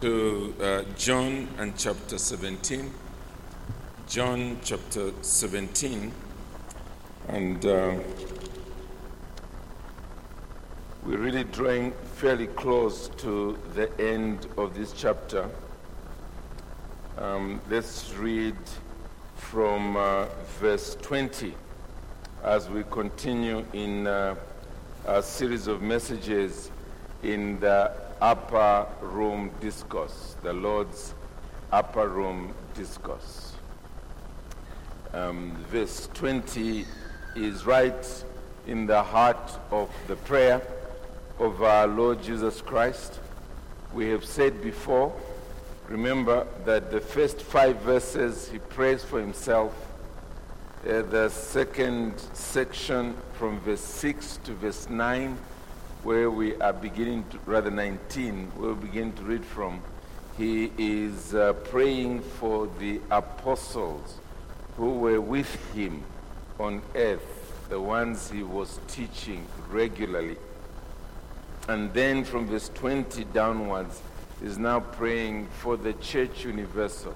to uh, John and chapter 17. John chapter 17. And uh, we're really drawing fairly close to the end of this chapter. Um, let's read from uh, verse 20 as we continue in uh, a series of messages in the upper room discourse, the Lord's upper room discourse. Um, verse 20 is right in the heart of the prayer of our Lord Jesus Christ. We have said before, remember that the first five verses he prays for himself. Uh, the second section from verse 6 to verse 9 where we are beginning to, rather 19, we'll begin to read from, he is uh, praying for the apostles who were with him on earth, the ones he was teaching regularly. And then from verse 20 downwards, is now praying for the church universal.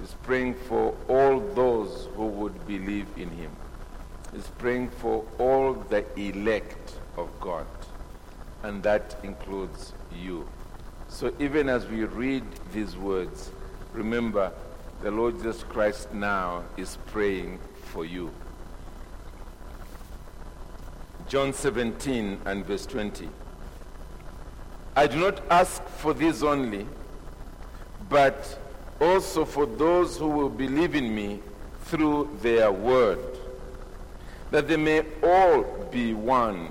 He's praying for all those who would believe in him. He's praying for all the elect of God and that includes you. So even as we read these words, remember the Lord Jesus Christ now is praying for you. John 17 and verse 20. I do not ask for these only, but also for those who will believe in me through their word, that they may all be one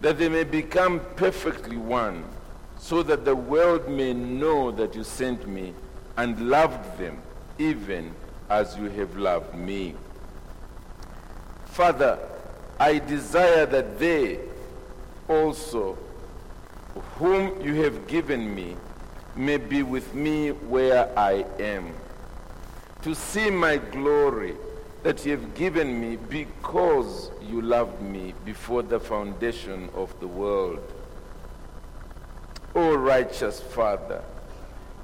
that they may become perfectly one, so that the world may know that you sent me and loved them, even as you have loved me. Father, I desire that they also, whom you have given me, may be with me where I am, to see my glory that you have given me because you loved me before the foundation of the world. O righteous Father,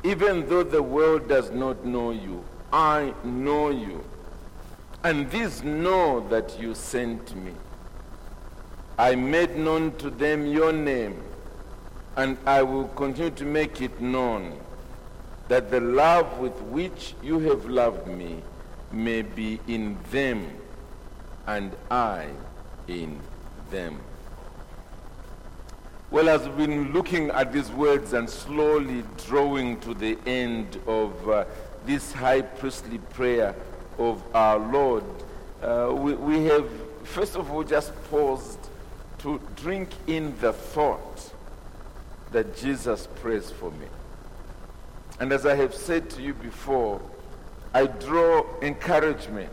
even though the world does not know you, I know you, and these know that you sent me. I made known to them your name, and I will continue to make it known that the love with which you have loved me may be in them and I in them. Well, as we've been looking at these words and slowly drawing to the end of uh, this high priestly prayer of our Lord, uh, we, we have, first of all, just paused to drink in the thought that Jesus prays for me. And as I have said to you before, I draw encouragement,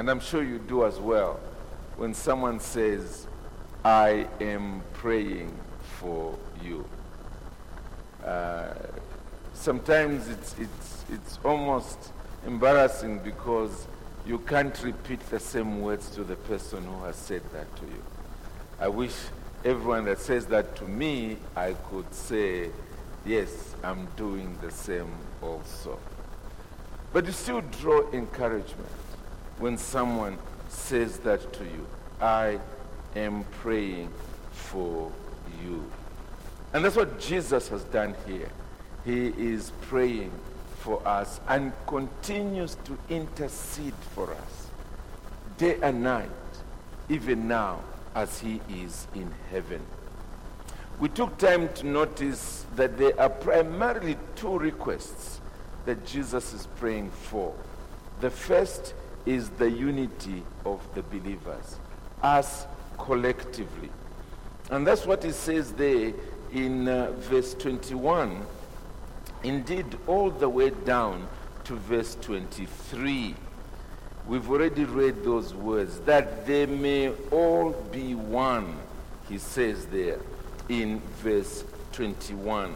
and I'm sure you do as well, when someone says, I am praying for you. Uh, sometimes it's, it's, it's almost embarrassing because you can't repeat the same words to the person who has said that to you. I wish everyone that says that to me, I could say, Yes, I'm doing the same also. But you still draw encouragement when someone says that to you. I am praying for you. And that's what Jesus has done here. He is praying for us and continues to intercede for us day and night, even now as he is in heaven. We took time to notice that there are primarily two requests that Jesus is praying for. The first is the unity of the believers, us collectively. And that's what he says there in uh, verse 21 Indeed, all the way down to verse 23. We've already read those words, that they may all be one, he says there in verse 21.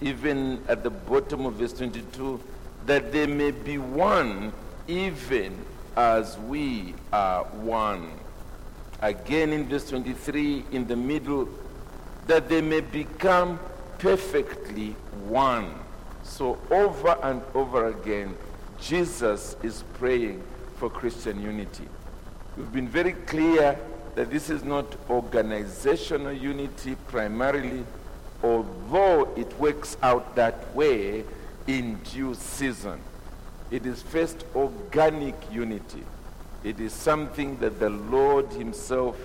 Even at the bottom of verse 22, that they may be one, even as we are one. Again in verse 23, in the middle, that they may become perfectly one. So over and over again, Jesus is praying for Christian unity. We've been very clear that this is not organizational unity primarily, although it works out that way in due season. It is first organic unity. It is something that the Lord Himself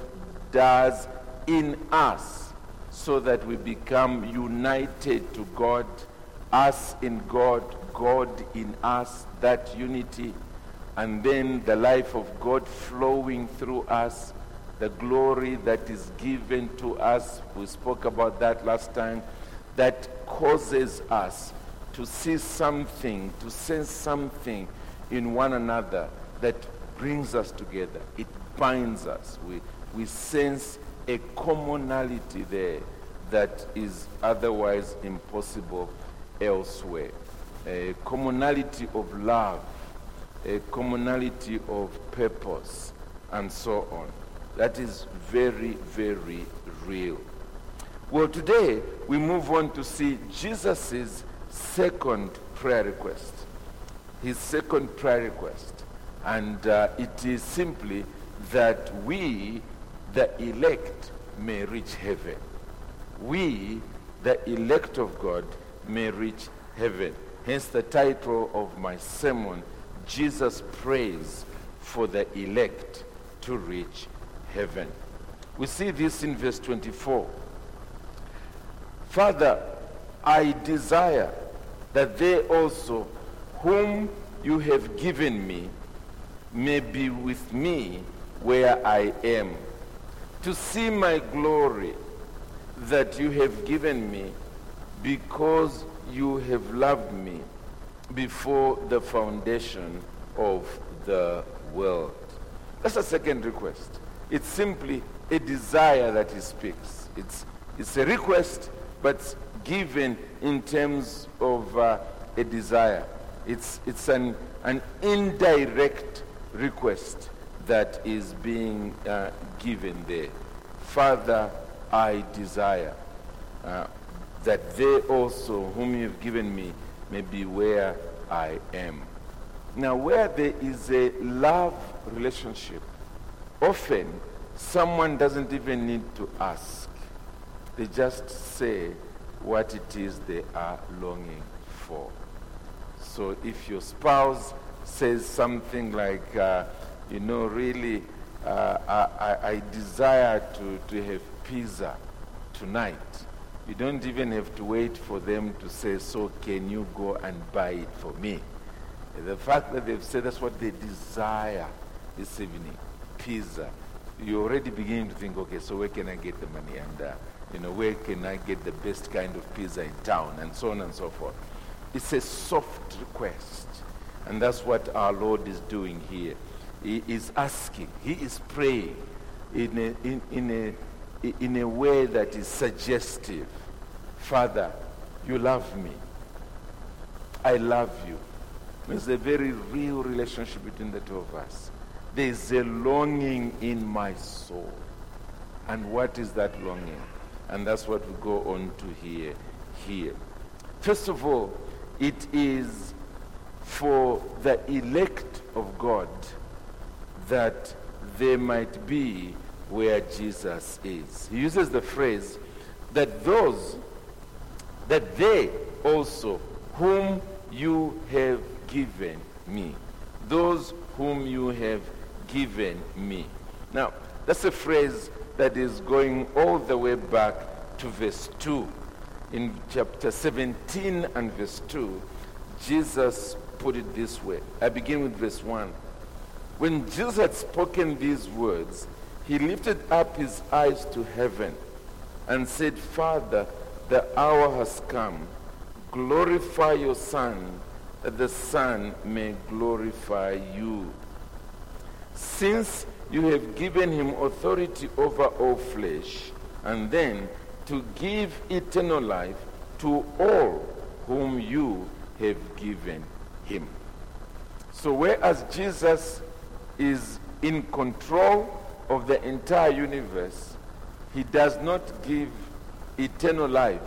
does in us so that we become united to God, us in God, God in us, that unity, and then the life of God flowing through us, the glory that is given to us. We spoke about that last time. That causes us to see something, to sense something in one another that brings us together. It binds us. We, we sense a commonality there that is otherwise impossible elsewhere. A commonality of love, a commonality of purpose, and so on. That is very, very real. Well, today we move on to see Jesus' second prayer request. His second prayer request. And uh, it is simply that we, the elect, may reach heaven. We, the elect of God, may reach heaven. Hence the title of my sermon, Jesus Prays for the Elect to Reach Heaven. We see this in verse 24. Father, I desire that they also, whom you have given me, may be with me where I am, to see my glory that you have given me because you have loved me before the foundation of the world. That's a second request. It's simply a desire that he speaks. It's, it's a request, but given in terms of uh, a desire. It's, it's an, an indirect request that is being uh, given there. Father, I desire uh, that they also, whom you have given me, may be where I am. Now, where there is a love relationship, often someone doesn't even need to ask. They just say what it is they are longing for. So if your spouse says something like, uh, you know, really, uh, I, I desire to, to have pizza tonight, you don't even have to wait for them to say, so can you go and buy it for me? The fact that they've said that's what they desire this evening, pizza, you're already beginning to think, okay, so where can I get the money? And, uh, you know, where can I get the best kind of pizza in town? And so on and so forth. It's a soft request. And that's what our Lord is doing here. He is asking, He is praying in a, in, in a, in a way that is suggestive. Father, you love me. I love you. There's a very real relationship between the two of us. There's a longing in my soul. And what is that longing? And that's what we go on to hear here. First of all, it is for the elect of God that they might be where Jesus is. He uses the phrase that those, that they also, whom you have given me, those whom you have given me. Now, that's a phrase that is going all the way back to verse 2 in chapter 17 and verse 2, Jesus put it this way. I begin with verse 1. When Jesus had spoken these words, he lifted up his eyes to heaven and said, Father, the hour has come. Glorify your Son, that the Son may glorify you. Since you have given him authority over all flesh, and then to give eternal life to all whom you have given him. So, whereas Jesus is in control of the entire universe, he does not give eternal life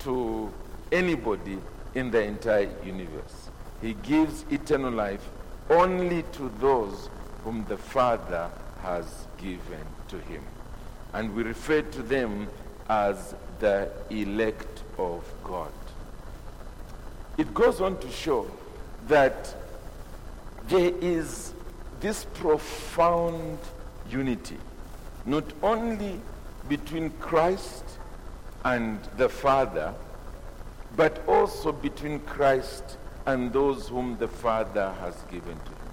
to anybody in the entire universe. He gives eternal life only to those whom the Father has given to him. And we refer to them as the elect of God. It goes on to show that there is this profound unity, not only between Christ and the Father, but also between Christ and those whom the Father has given to him.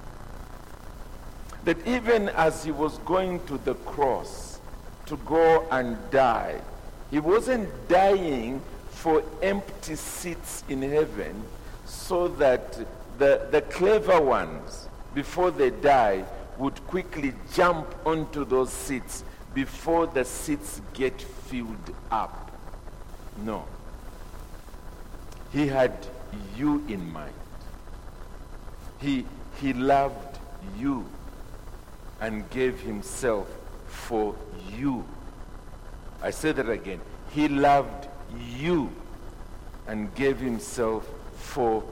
That even as he was going to the cross to go and die, he wasn't dying for empty seats in heaven so that the, the clever ones, before they die, would quickly jump onto those seats before the seats get filled up. No. He had you in mind. He, he loved you and gave himself for you. I say that again. He loved you and gave himself for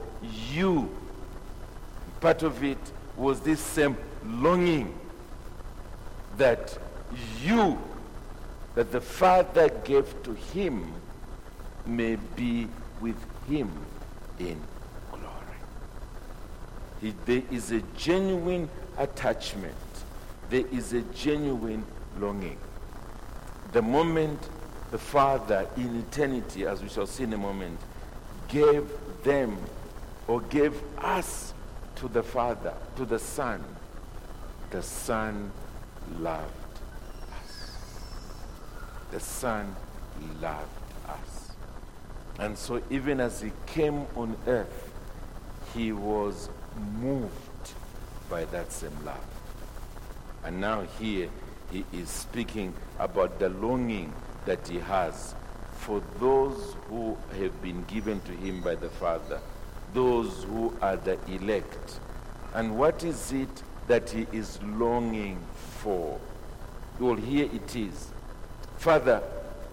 you. Part of it was this same longing that you, that the Father gave to him, may be with him in glory. He, there is a genuine attachment. There is a genuine longing. The moment the Father in eternity, as we shall see in a moment, gave them or gave us to the Father, to the Son, the Son loved us. The Son loved us. And so, even as He came on earth, He was moved by that same love. And now, here, He is speaking about the longing that He has for those who have been given to Him by the Father, those who are the elect. And what is it that He is longing for? Well, here it is. Father,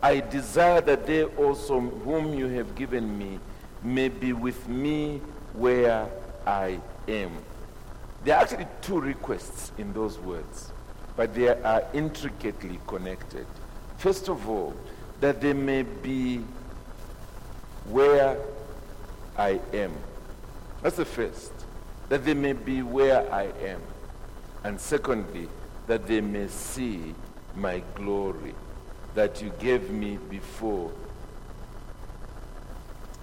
I desire that they also, whom you have given me, may be with me where I am. There are actually two requests in those words, but they are intricately connected. First of all, that they may be where I am. That's the first. That they may be where I am. And secondly, that they may see my glory that you gave me before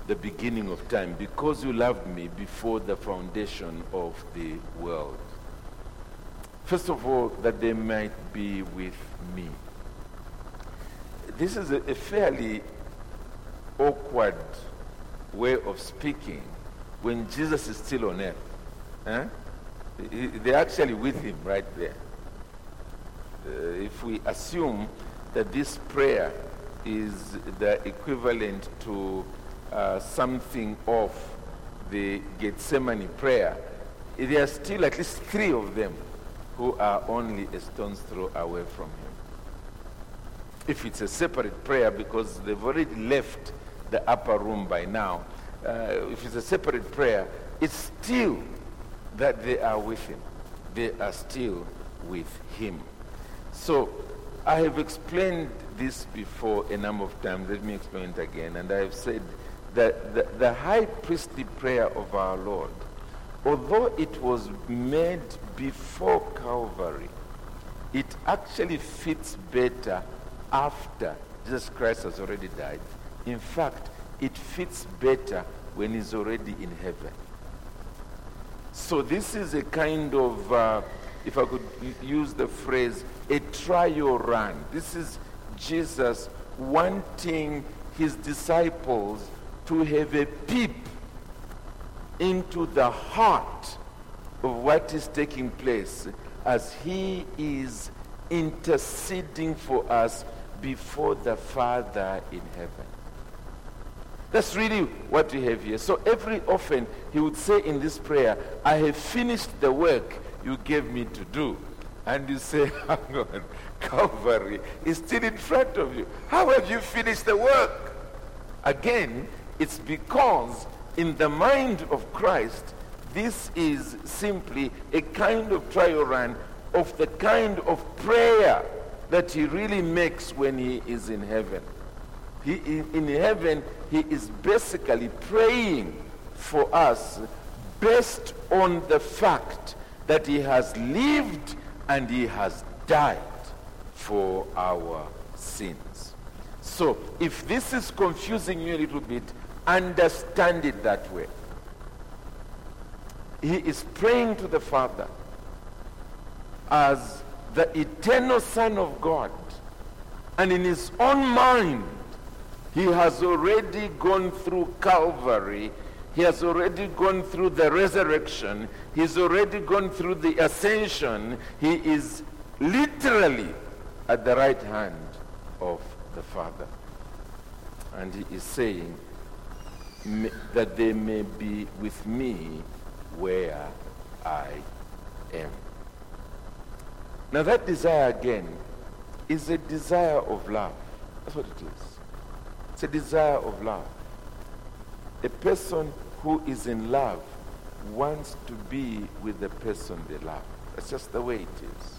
the beginning of time, because you loved me before the foundation of the world. First of all, that they might be with me. This is a, a fairly awkward way of speaking when Jesus is still on earth. Eh? They're actually with him right there. Uh, if we assume that this prayer is the equivalent to uh, something of the Gethsemane prayer, there are still at least three of them who are only a stone's throw away from him. If it's a separate prayer, because they've already left the upper room by now, uh, if it's a separate prayer, it's still that they are with him. They are still with him. So I have explained this before a number of times. Let me explain it again. And I have said the, the high priestly prayer of our Lord, although it was made before Calvary, it actually fits better after Jesus Christ has already died. In fact, it fits better when he's already in heaven. So this is a kind of, uh, if I could use the phrase, a trial run. This is Jesus wanting his disciples to have a peep into the heart of what is taking place as he is interceding for us before the Father in heaven. That's really what we have here. So every often he would say in this prayer, I have finished the work you gave me to do. And you say, hang on, Calvary is still in front of you. How have you finished the work? Again, it's because in the mind of Christ, this is simply a kind of trial run of the kind of prayer that he really makes when he is in heaven. He, in heaven, he is basically praying for us based on the fact that he has lived and he has died for our sins. So, if this is confusing you a little bit, understand it that way. He is praying to the Father as the eternal Son of God. And in his own mind, he has already gone through Calvary. He has already gone through the resurrection. He's already gone through the ascension. He is literally at the right hand of the Father. And he is saying that they may be with me where I am. Now, that desire again is a desire of love. That's what it is. It's a desire of love. A person who is in love wants to be with the person they love. That's just the way it is.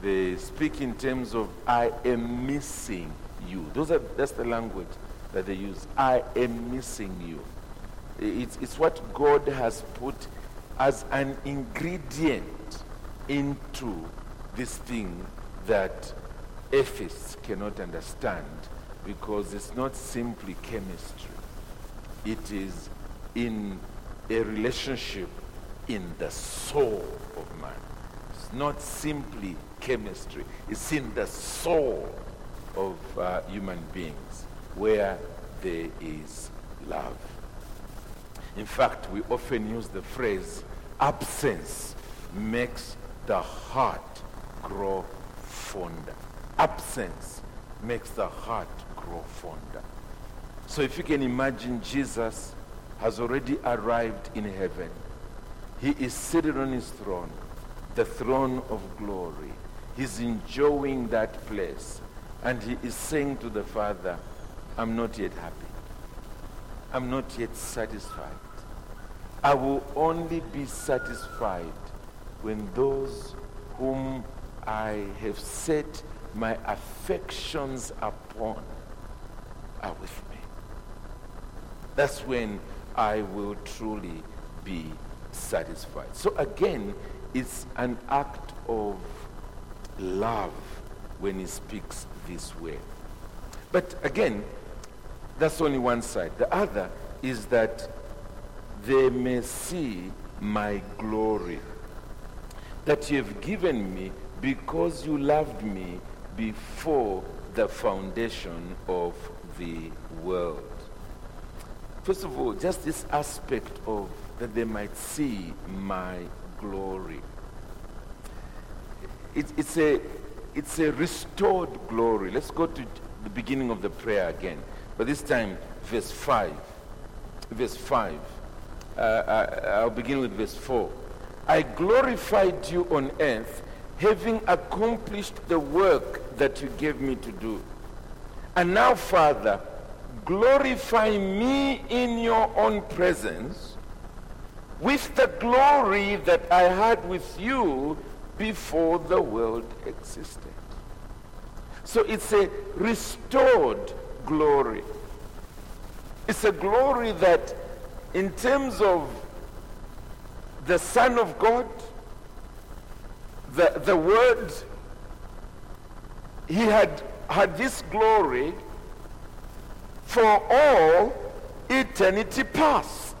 They speak in terms of, I am missing you. Those are, that's the language that they use. I am missing you. It's, it's what God has put as an ingredient into this thing that atheists cannot understand because it's not simply chemistry. It is in a relationship in the soul of man. It's not simply chemistry. It's in the soul of uh, human beings where there is love. In fact, we often use the phrase absence makes the heart grow fonder. Absence makes the heart grow fonder. So if you can imagine Jesus has already arrived in heaven. He is seated on his throne, the throne of glory. He's enjoying that place. And he is saying to the Father, I'm not yet happy. I'm not yet satisfied. I will only be satisfied when those whom I have set my affections upon are with me. That's when I will truly be satisfied. So again, it's an act of love when he speaks this way. But again, that's only one side. The other is that they may see my glory that you have given me because you loved me before the foundation of the world. First of all, just this aspect of that they might see my glory. It, it's, a, it's a restored glory. Let's go to the beginning of the prayer again. But this time, verse 5. Verse 5. Uh, uh I'll begin with verse 4. I glorified you on earth, having accomplished the work that you gave me to do. And now, Father, glorify me in your own presence with the glory that I had with you before the world existed. So it's a restored glory. It's a glory that, in terms of the Son of God, the, the Word, he had had this glory for all eternity past.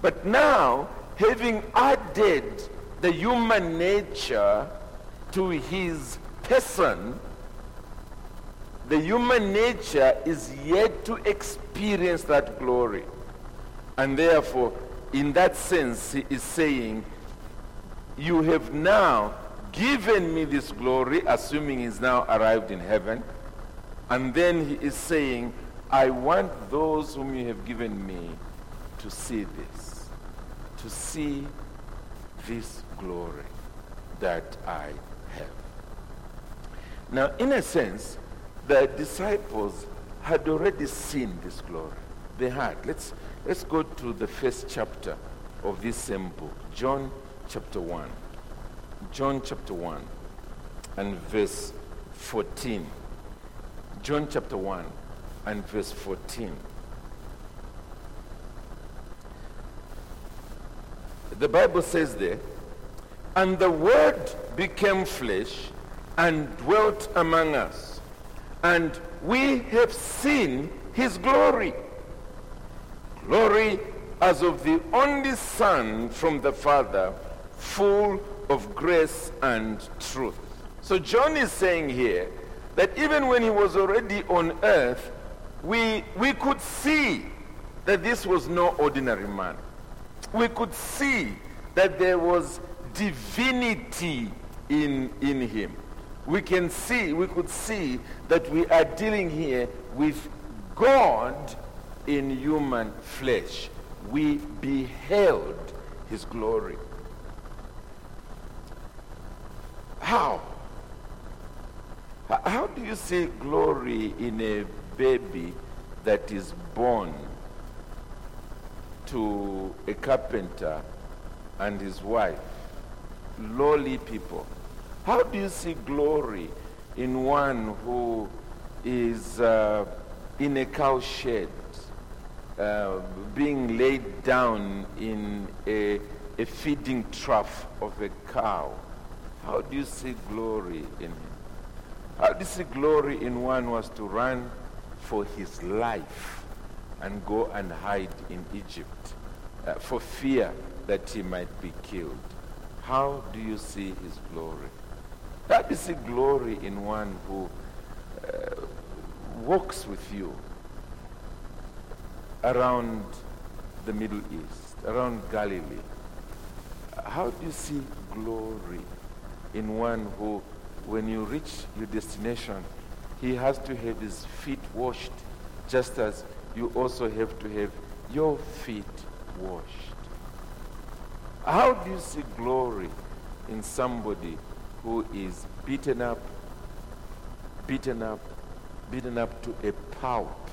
But now, having added the human nature to his person, the human nature is yet to experience that glory. And therefore, in that sense, he is saying, You have now given me this glory, assuming he's now arrived in heaven. And then he is saying, I want those whom you have given me to see this, to see this glory that I have. Now, in a sense, the disciples had already seen this glory. They had. Let's, let's go to the first chapter of this same book, John chapter 1. John chapter 1 and verse 14. John chapter 1 and verse 14. The Bible says there, and the Word became flesh and dwelt among us, and we have seen his glory. Glory as of the only Son from the Father, full of grace and truth. So John is saying here that even when he was already on earth, we, we could see that this was no ordinary man. We could see that there was divinity in, in him. We can see, we could see that we are dealing here with God in human flesh. We beheld his glory. How? How do you see glory in a baby that is born to a carpenter and his wife? Lowly people. How do you see glory in one who is uh, in a cow shed, uh, being laid down in a, a feeding trough of a cow? How do you see glory in him? How do you see glory in one who was to run for his life and go and hide in Egypt uh, for fear that he might be killed? How do you see his glory? How do you see glory in one who uh, walks with you around the Middle East, around Galilee? How do you see glory in one who, when you reach your destination, he has to have his feet washed, just as you also have to have your feet washed. How do you see glory in somebody who is beaten up, beaten up, beaten up to a pulp,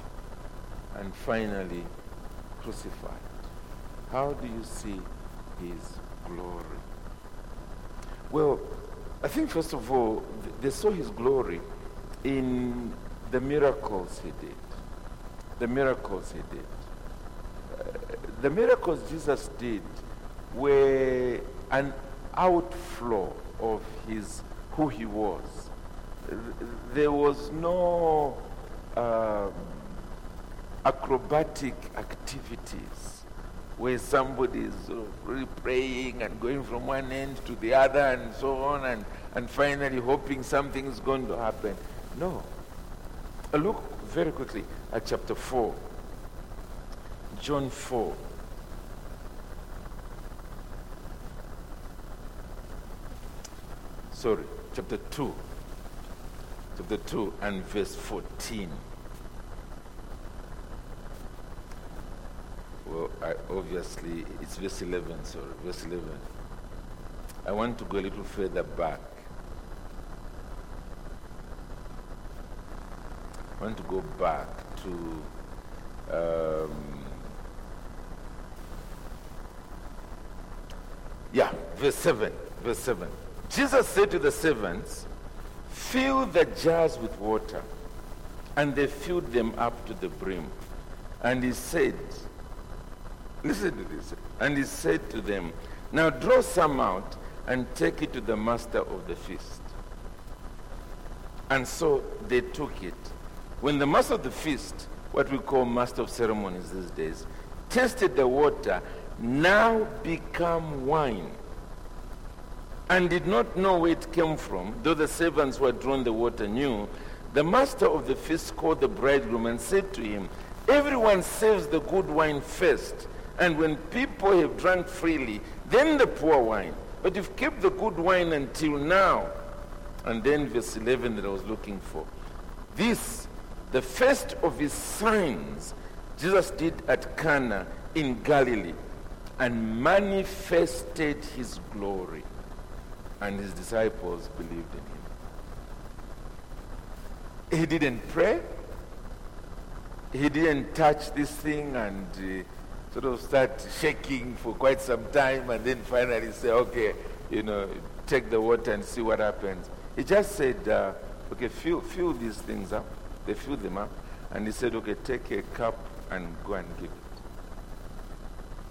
and finally crucified? How do you see his glory? Well, I think, first of all, they saw his glory in the miracles he did. The miracles he did. Uh, the miracles Jesus did were an outflow of his who he was. There was no um, acrobatic activities where somebody is really praying and going from one end to the other and so on and, and finally hoping something is going to happen. No. Look very quickly at chapter 4. John 4. Sorry, chapter 2. Chapter 2 and verse 14. Well, I, obviously, it's verse 11, sorry, verse 11. I want to go a little further back. I want to go back to um, yeah, verse 7. Verse 7. Jesus said to the servants, Fill the jars with water. And they filled them up to the brim. And he said, Listen to this. And he said to them, Now draw some out and take it to the master of the feast. And so they took it. When the master of the feast, what we call master of ceremonies these days, tasted the water, now become wine, and did not know where it came from, though the servants who had drawn the water knew, The master of the feast called the bridegroom and said to him, Everyone serves the good wine first, and when people have drunk freely, then the poor wine. But you've kept the good wine until now. And then verse 11 that I was looking for. This, the first of his signs, Jesus did at Cana in Galilee and manifested his glory. And his disciples believed in him. He didn't pray. He didn't touch this thing and uh, sort of start shaking for quite some time and then finally say, okay, you know, take the water and see what happens. He just said, uh, okay, fill, fill these things up. They filled them up. And he said, okay, take a cup and go and give it.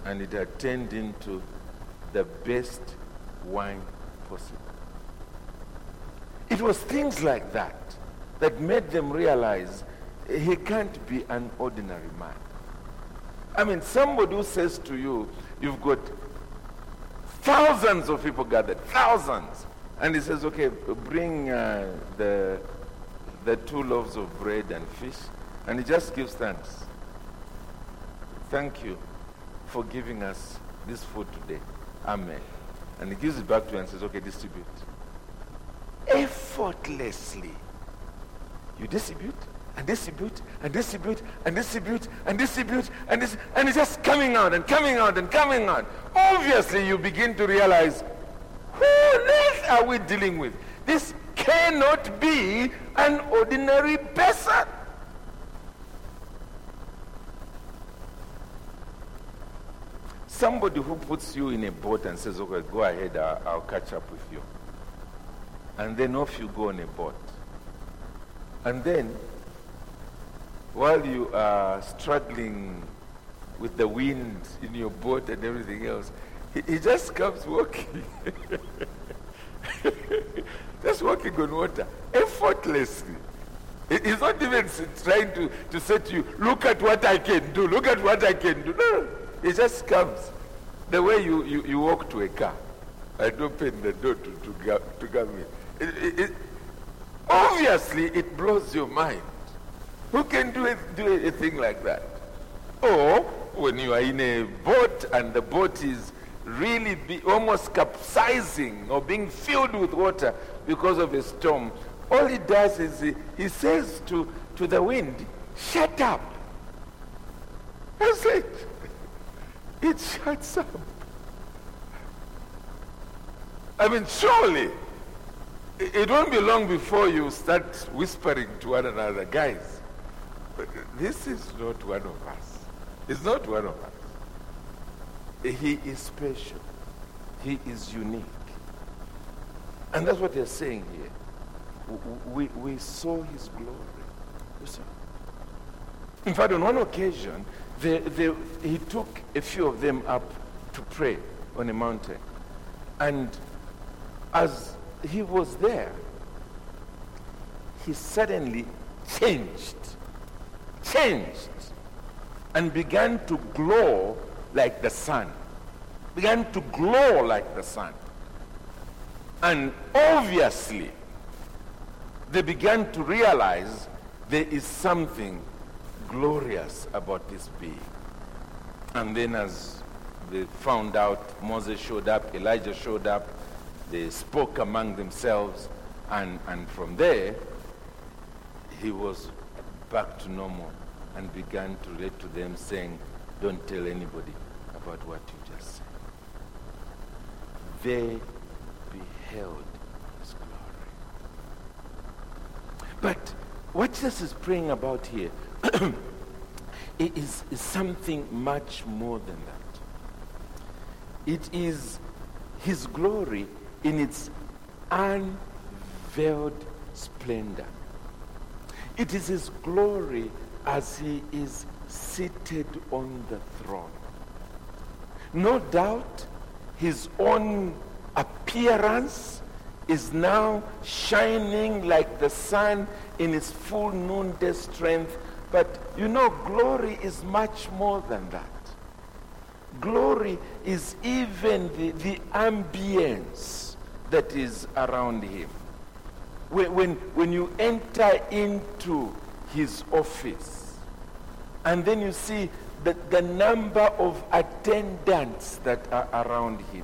And it had turned into the best wine possible. It was things like that that made them realize he can't be an ordinary man. I mean, somebody who says to you, you've got thousands of people gathered, thousands. And he says, okay, bring uh, the, the two loaves of bread and fish. And he just gives thanks. Thank you for giving us this food today. Amen. And he gives it back to you and says, okay, distribute. Effortlessly. You distribute and distribute and distribute and distribute and distribute and this and it's just coming out and coming out and coming out. Obviously you begin to realize who earth are we dealing with? This cannot be an ordinary person. Somebody who puts you in a boat and says, okay, go ahead, I'll, I'll catch up with you. And then off you go on a boat. And then, while you are struggling with the wind in your boat and everything else, he, he just comes walking. just walking on water, effortlessly. He's not even trying to, to say to you, look at what I can do, look at what I can do. No, it just comes. The way you, you, you walk to a car and open the door to, to, to come in. It, it, it, obviously, it blows your mind. Who can do, do a thing like that? Or when you are in a boat and the boat is really be almost capsizing or being filled with water because of a storm, all he does is he, he says to, to the wind, shut up. That's it. It shuts up. I mean, surely, it won't be long before you start whispering to one another, guys, this is not one of us. It's not one of us. He is special. He is unique. And that's what they're saying here. We, we saw his glory. We saw. In fact, on one occasion, he took a few of them up to pray on a mountain. And as he was there, he suddenly changed, changed, and began to glow like the sun. Began to glow like the sun. And obviously, they began to realize there is something glorious about this being. And then as they found out, Moses showed up, Elijah showed up, they spoke among themselves, and, and from there, he was back to normal and began to relate to them, saying, Don't tell anybody about what you just said. They beheld his glory. But what Jesus is praying about here it is, something much more than that. It is his glory in its unveiled splendor. It is his glory as he is seated on the throne. No doubt his own appearance is now shining like the sun in its full noonday strength you know, glory is much more than that. Glory is even the, the ambience that is around him. When, when, when you enter into his office, and then you see the, the number of attendants that are around him,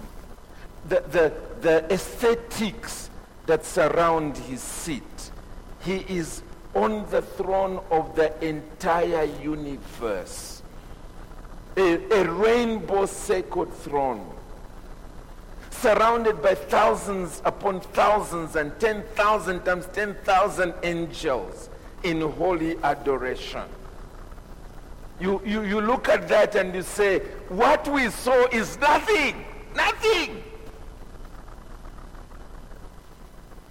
the, the, the aesthetics that surround his seat. He is on the throne of the entire universe. A, a rainbow sacred throne surrounded by thousands upon thousands and 10,000 times 10,000 angels in holy adoration. You, you, you look at that and you say, what we saw is nothing, nothing.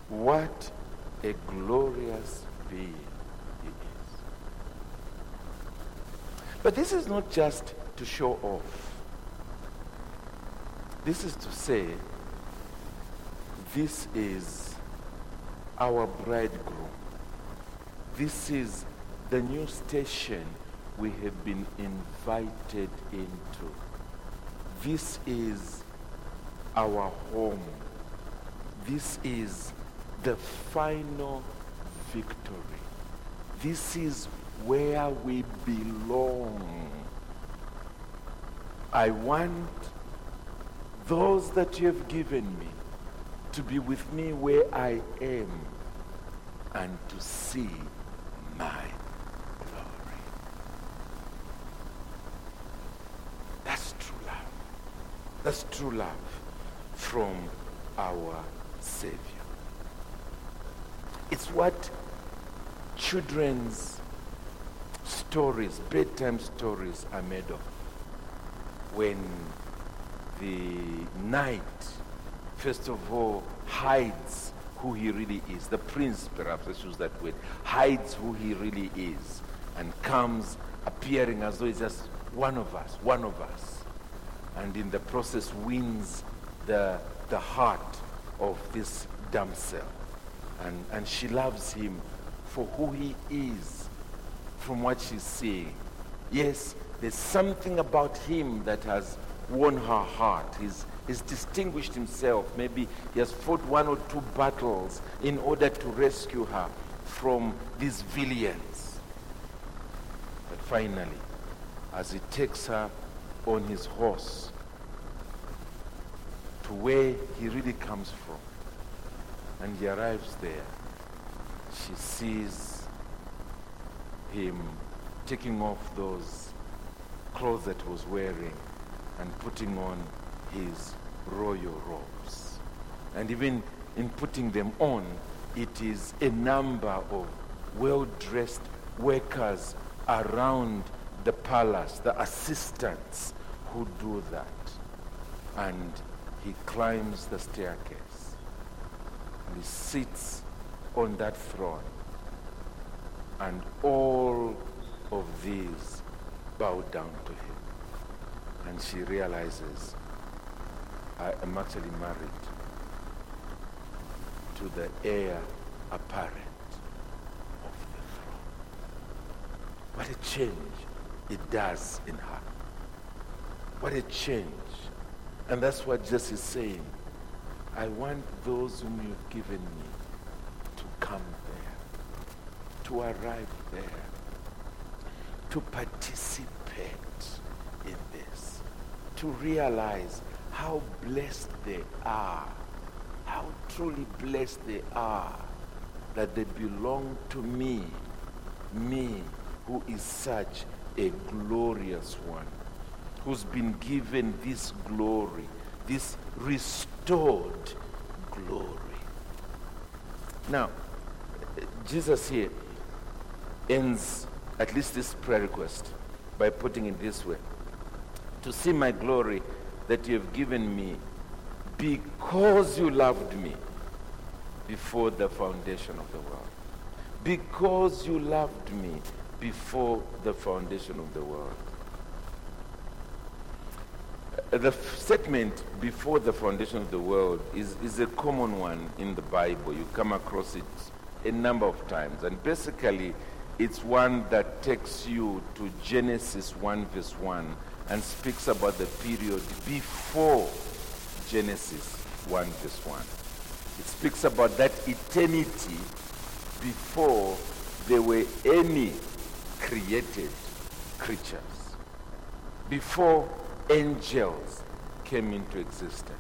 What a glorious being he is. But this is not just to show off. This is to say, this is our bridegroom. This is the new station we have been invited into. This is our home. This is the final victory. This is where we belong. I want those that you have given me to be with me where I am and to see my glory. That's true love. That's true love from our Savior. It's what children's stories, bedtime stories are made of. When the knight, first of all, hides who he really is. The prince, perhaps let's use that word, hides who he really is and comes appearing as though he's just one of us, one of us. And in the process wins the, the heart of this damsel and, and she loves him for who he is from what she's seeing. Yes, there's something about him that has won her heart. He's, he's distinguished himself. Maybe he has fought one or two battles in order to rescue her from these villains. But finally, as he takes her on his horse to where he really comes from, and he arrives there. She sees him taking off those clothes that he was wearing and putting on his royal robes. And even in putting them on, it is a number of well-dressed workers around the palace, the assistants who do that. And he climbs the staircase and he sits on that throne. And all of these bow down to him. And she realizes, I am actually married to the heir apparent of the throne. What a change it does in her. What a change. And that's what Jesus is saying. I want those whom you've given me to come to arrive there, to participate in this, to realize how blessed they are, how truly blessed they are that they belong to me, me who is such a glorious one, who's been given this glory, this restored glory. Now, Jesus here ends at least this prayer request by putting it this way To see my glory that you have given me because you loved me before the foundation of the world. Because you loved me before the foundation of the world. Uh, the statement before the foundation of the world is, is a common one in the Bible. You come across it a number of times. And basically, it's one that takes you to Genesis 1, verse 1, and speaks about the period before Genesis 1, verse 1. It speaks about that eternity before there were any created creatures, before angels came into existence,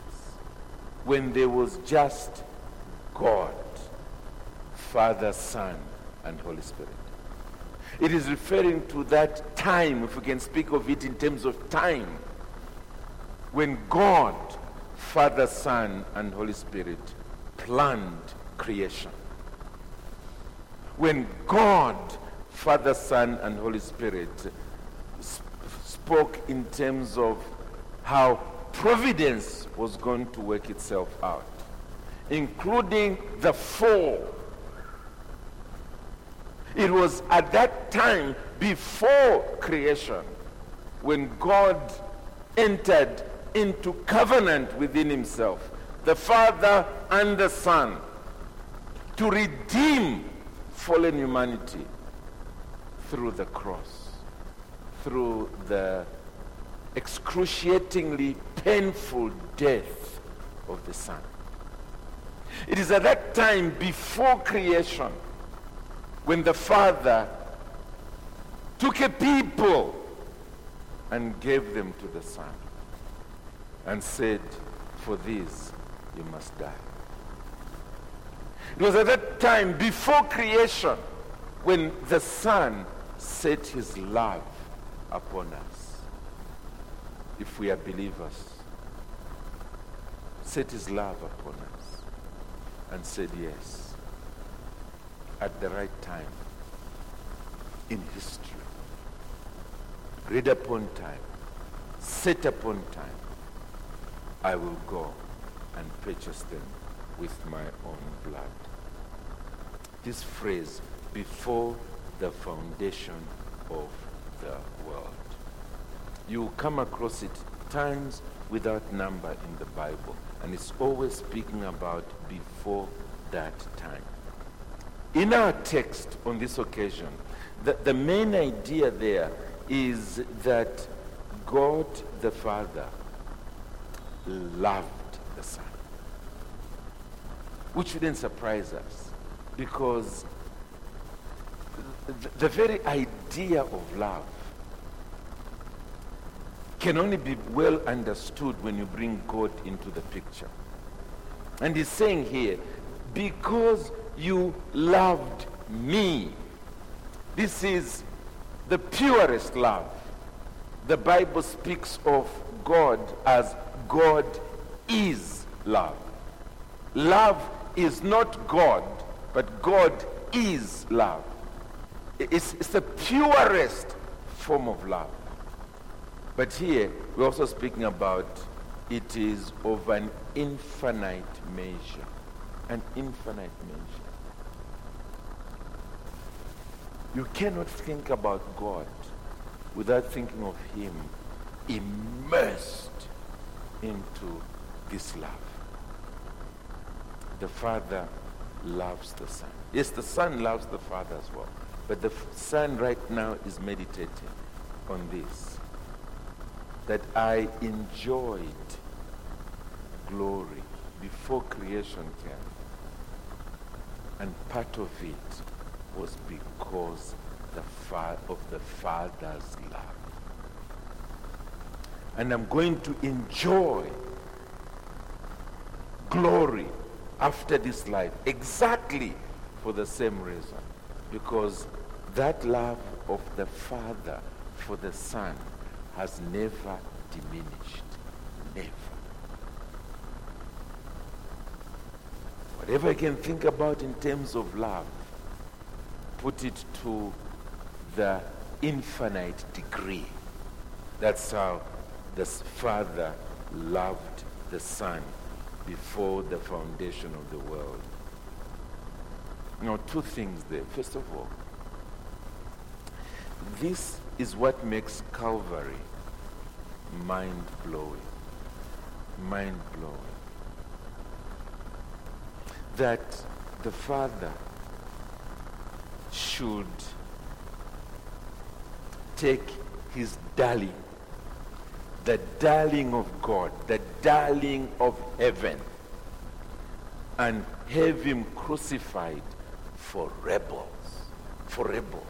when there was just God, Father, Son, and Holy Spirit. It is referring to that time, if we can speak of it in terms of time, when God, Father, Son, and Holy Spirit planned creation. When God, Father, Son, and Holy Spirit sp- spoke in terms of how providence was going to work itself out, including the fall. It was at that time before creation when God entered into covenant within himself, the Father and the Son, to redeem fallen humanity through the cross, through the excruciatingly painful death of the Son. It is at that time before creation when the Father took a people and gave them to the Son and said, For this you must die. It was at that time before creation when the Son set his love upon us. If we are believers, set his love upon us and said yes at the right time in history. Read upon time, set upon time, I will go and purchase them with my own blood. This phrase, before the foundation of the world. You come across it times without number in the Bible, and it's always speaking about before that time. In our text on this occasion, the, the main idea there is that God the Father loved the Son. Which shouldn't surprise us because the, the very idea of love can only be well understood when you bring God into the picture. And he's saying here, because you loved me. This is the purest love. The Bible speaks of God as God is love. Love is not God, but God is love. It's, it's the purest form of love. But here, we're also speaking about it is of an infinite measure. An infinite measure. You cannot think about God without thinking of Him immersed into this love. The Father loves the Son. Yes, the Son loves the Father as well. But the Son right now is meditating on this. That I enjoyed glory before creation came. And part of it was because the of the Father's love. And I'm going to enjoy glory after this life exactly for the same reason. Because that love of the Father for the Son has never diminished. Never. Whatever I can think about in terms of love, put it to the infinite degree. That's how the Father loved the Son before the foundation of the world. Now, two things there. First of all, this is what makes Calvary mind blowing. Mind blowing. That the Father should take his darling, the darling of God, the darling of heaven, and have him crucified for rebels. For rebels.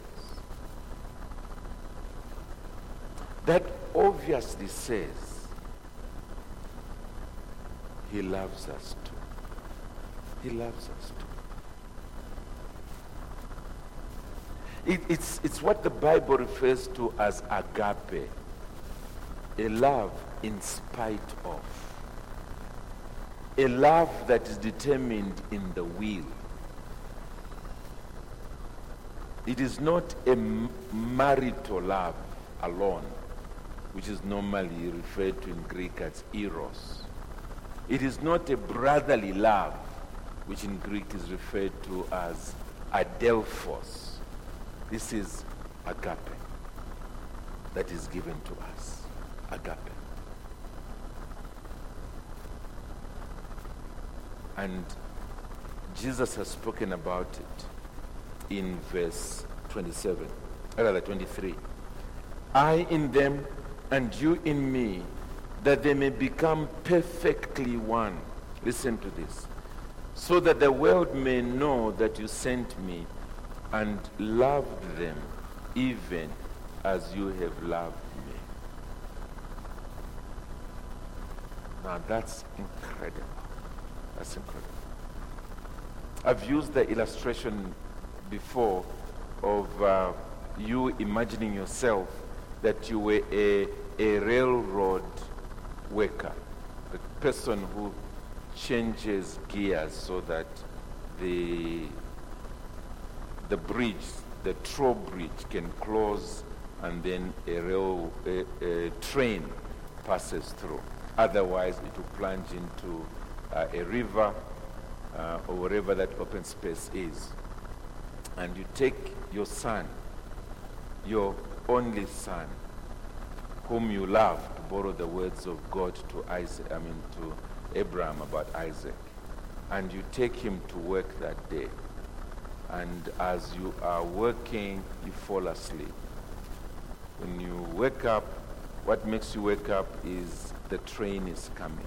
That obviously says he loves us too. He loves us too. It, it's, it's what the Bible refers to as agape, a love in spite of, a love that is determined in the will. It is not a marital love alone, which is normally referred to in Greek as eros. It is not a brotherly love, which in Greek is referred to as adelphos. This is agape that is given to us. Agape. And Jesus has spoken about it in verse 27, rather 23. I in them and you in me, that they may become perfectly one. Listen to this. So that the world may know that you sent me and loved them even as you have loved me. Now that's incredible. That's incredible. I've used the illustration before of uh, you imagining yourself that you were a, a railroad worker, a person who changes gears so that the the bridge, the trough bridge can close and then a, rail, a, a train passes through. Otherwise, it will plunge into uh, a river uh, or wherever that open space is. And you take your son, your only son, whom you love, to borrow the words of God to Isaac, I mean to Abraham about Isaac, and you take him to work that day and as you are working, you fall asleep. When you wake up, what makes you wake up is the train is coming.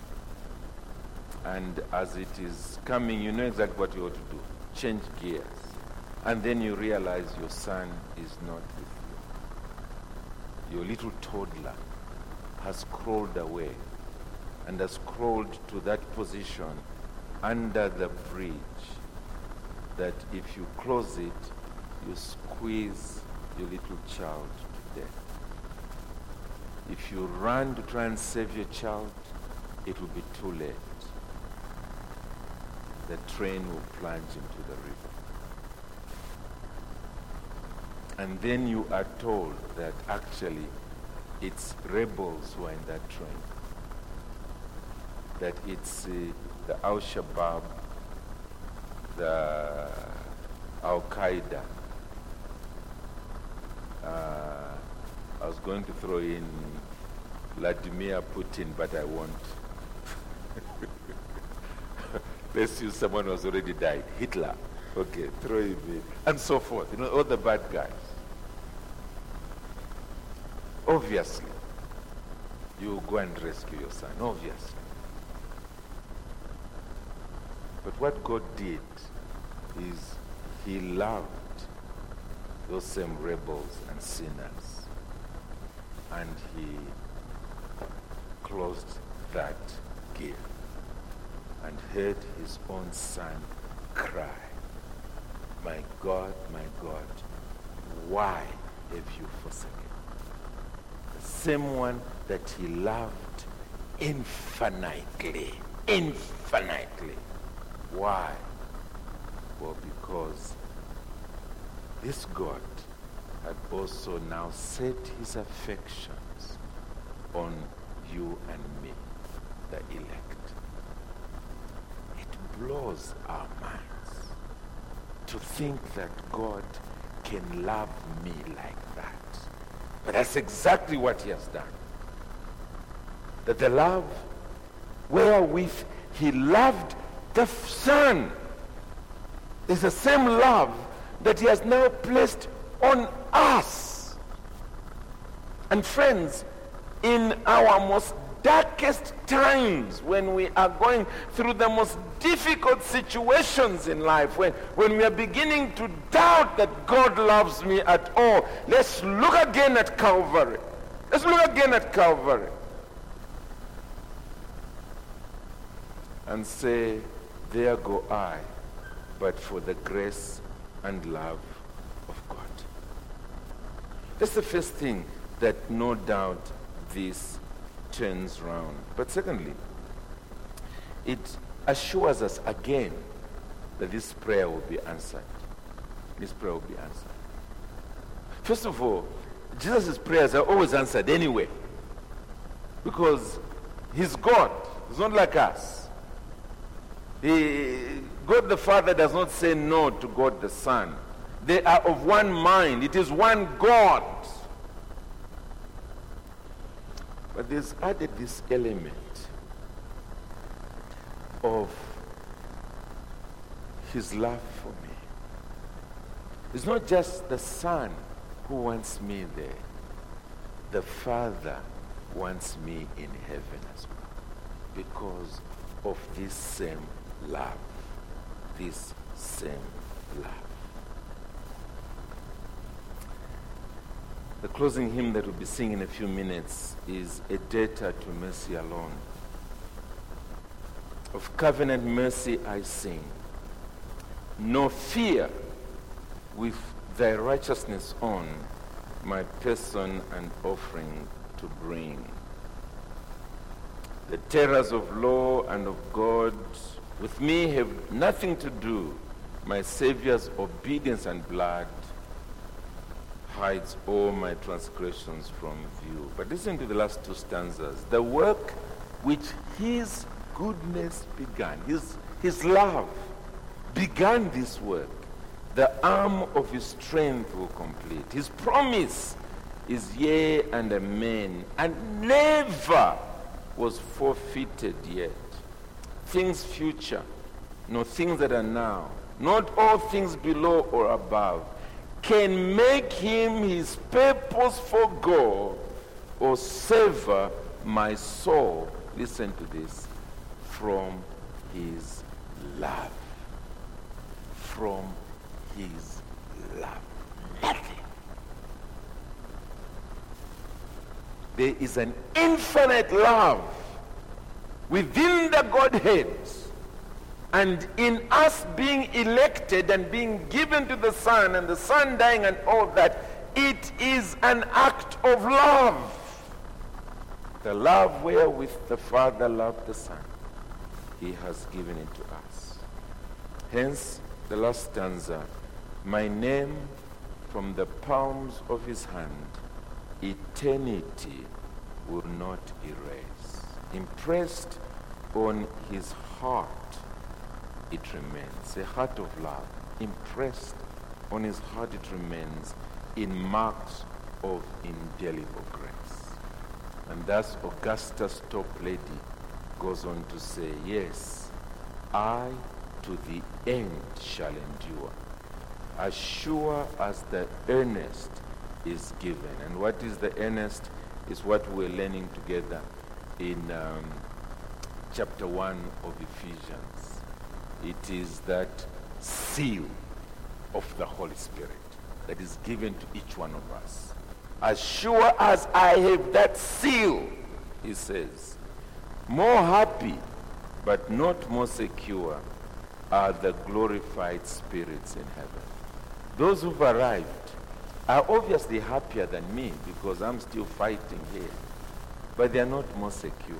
And as it is coming, you know exactly what you ought to do. Change gears. And then you realize your son is not with you. Your little toddler has crawled away and has crawled to that position under the bridge that if you close it, you squeeze your little child to death. If you run to try and save your child, it will be too late. The train will plunge into the river. And then you are told that actually it's rebels who are in that train. That it's uh, the Al Shabaab the Al Qaeda. Uh, I was going to throw in Vladimir Putin, but I won't. Let's use someone who's already died. Hitler. Okay, throw him in. And so forth. You know, all the bad guys. Obviously, you go and rescue your son. Obviously. But what God did is he loved those same rebels and sinners. And he closed that gift and heard his own son cry, My God, my God, why have you forsaken? The same one that he loved infinitely, infinitely. Why? Well, because this God had also now set his affections on you and me, the elect. It blows our minds to think that God can love me like that. But that's exactly what he has done. That the love wherewith he loved the Son is the same love that he has now placed on us. And friends, in our most darkest times, when we are going through the most difficult situations in life, when, when we are beginning to doubt that God loves me at all, let's look again at Calvary. Let's look again at Calvary. And say, there go I, but for the grace and love of God. That's the first thing that no doubt this turns round. But secondly, it assures us again that this prayer will be answered. This prayer will be answered. First of all, Jesus' prayers are always answered anyway. Because he's God. He's not like us. He, God the Father does not say no to God the Son. They are of one mind. It is one God. But there's added this element of his love for me. It's not just the Son who wants me there. The Father wants me in heaven as well because of this same love. This same love. The closing hymn that we'll be singing in a few minutes is A Debtor to Mercy Alone. Of covenant mercy I sing. No fear with thy righteousness on my person and offering to bring. The terrors of law and of God with me have nothing to do. My Savior's obedience and blood hides all my transgressions from view. But listen to the last two stanzas. The work which his goodness began, his, his love began this work. The arm of his strength will complete. His promise is yea and amen, and never was forfeited yet. Things future, no things that are now, not all things below or above can make him his purpose for God or sever my soul, listen to this, from his love. From his love. Nothing. There is an infinite love within the Godhead and in us being elected and being given to the Son and the Son dying and all that, it is an act of love. The love wherewith the Father loved the Son, he has given it to us. Hence, the last stanza, my name from the palms of his hand, eternity will not erase. Impressed on his heart it remains. A heart of love impressed on his heart it remains in marks of indelible grace. And thus Augustus top lady goes on to say, Yes, I to the end shall endure, as sure as the earnest is given. And what is the earnest is what we're learning together in um, chapter 1 of Ephesians. It is that seal of the Holy Spirit that is given to each one of us. As sure as I have that seal, he says, more happy but not more secure are the glorified spirits in heaven. Those who've arrived are obviously happier than me because I'm still fighting here, but they are not more secure.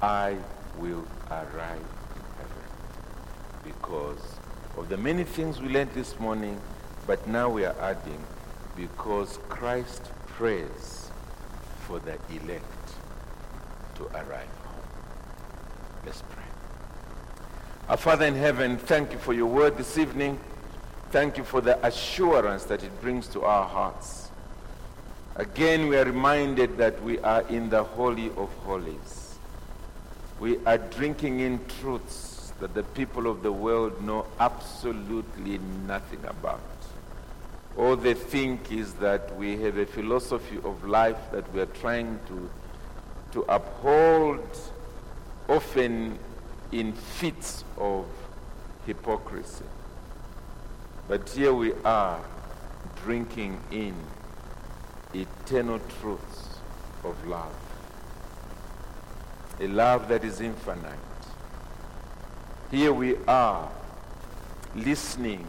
I will arrive in heaven because of the many things we learned this morning, but now we are adding because Christ prays for the elect to arrive home. Let's pray. Our Father in heaven, thank you for your word this evening. Thank you for the assurance that it brings to our hearts. Again, we are reminded that we are in the Holy of Holies we are drinking in truths that the people of the world know absolutely nothing about. All they think is that we have a philosophy of life that we are trying to, to uphold, often in fits of hypocrisy. But here we are drinking in eternal truths of love. A love that is infinite. Here we are listening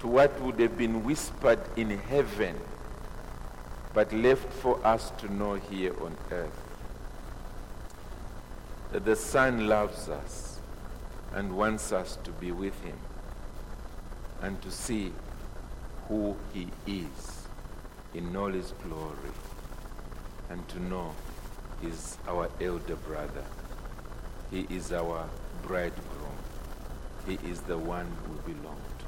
to what would have been whispered in heaven but left for us to know here on earth. That the Son loves us and wants us to be with him and to see who he is in all his glory and to know he's our elder brother. He is our bridegroom. He is the one we belong to.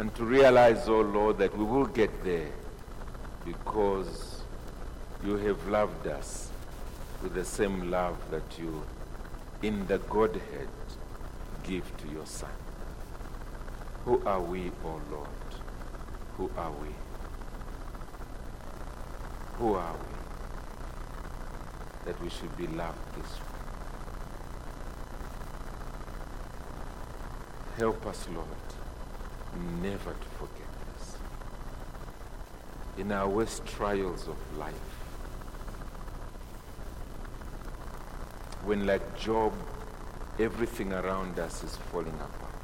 And to realize, oh Lord, that we will get there because you have loved us with the same love that you, in the Godhead, give to your Son. Who are we, O Lord? Who are we? Who are we? That we should be loved this way. Help us, Lord, never to forget this. In our worst trials of life, when like Job, everything around us is falling apart.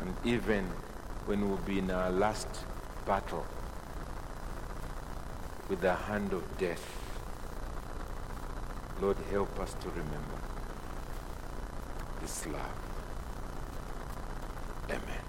And even when we'll be in our last battle with the hand of death, Lord, help us to remember this love. Amen.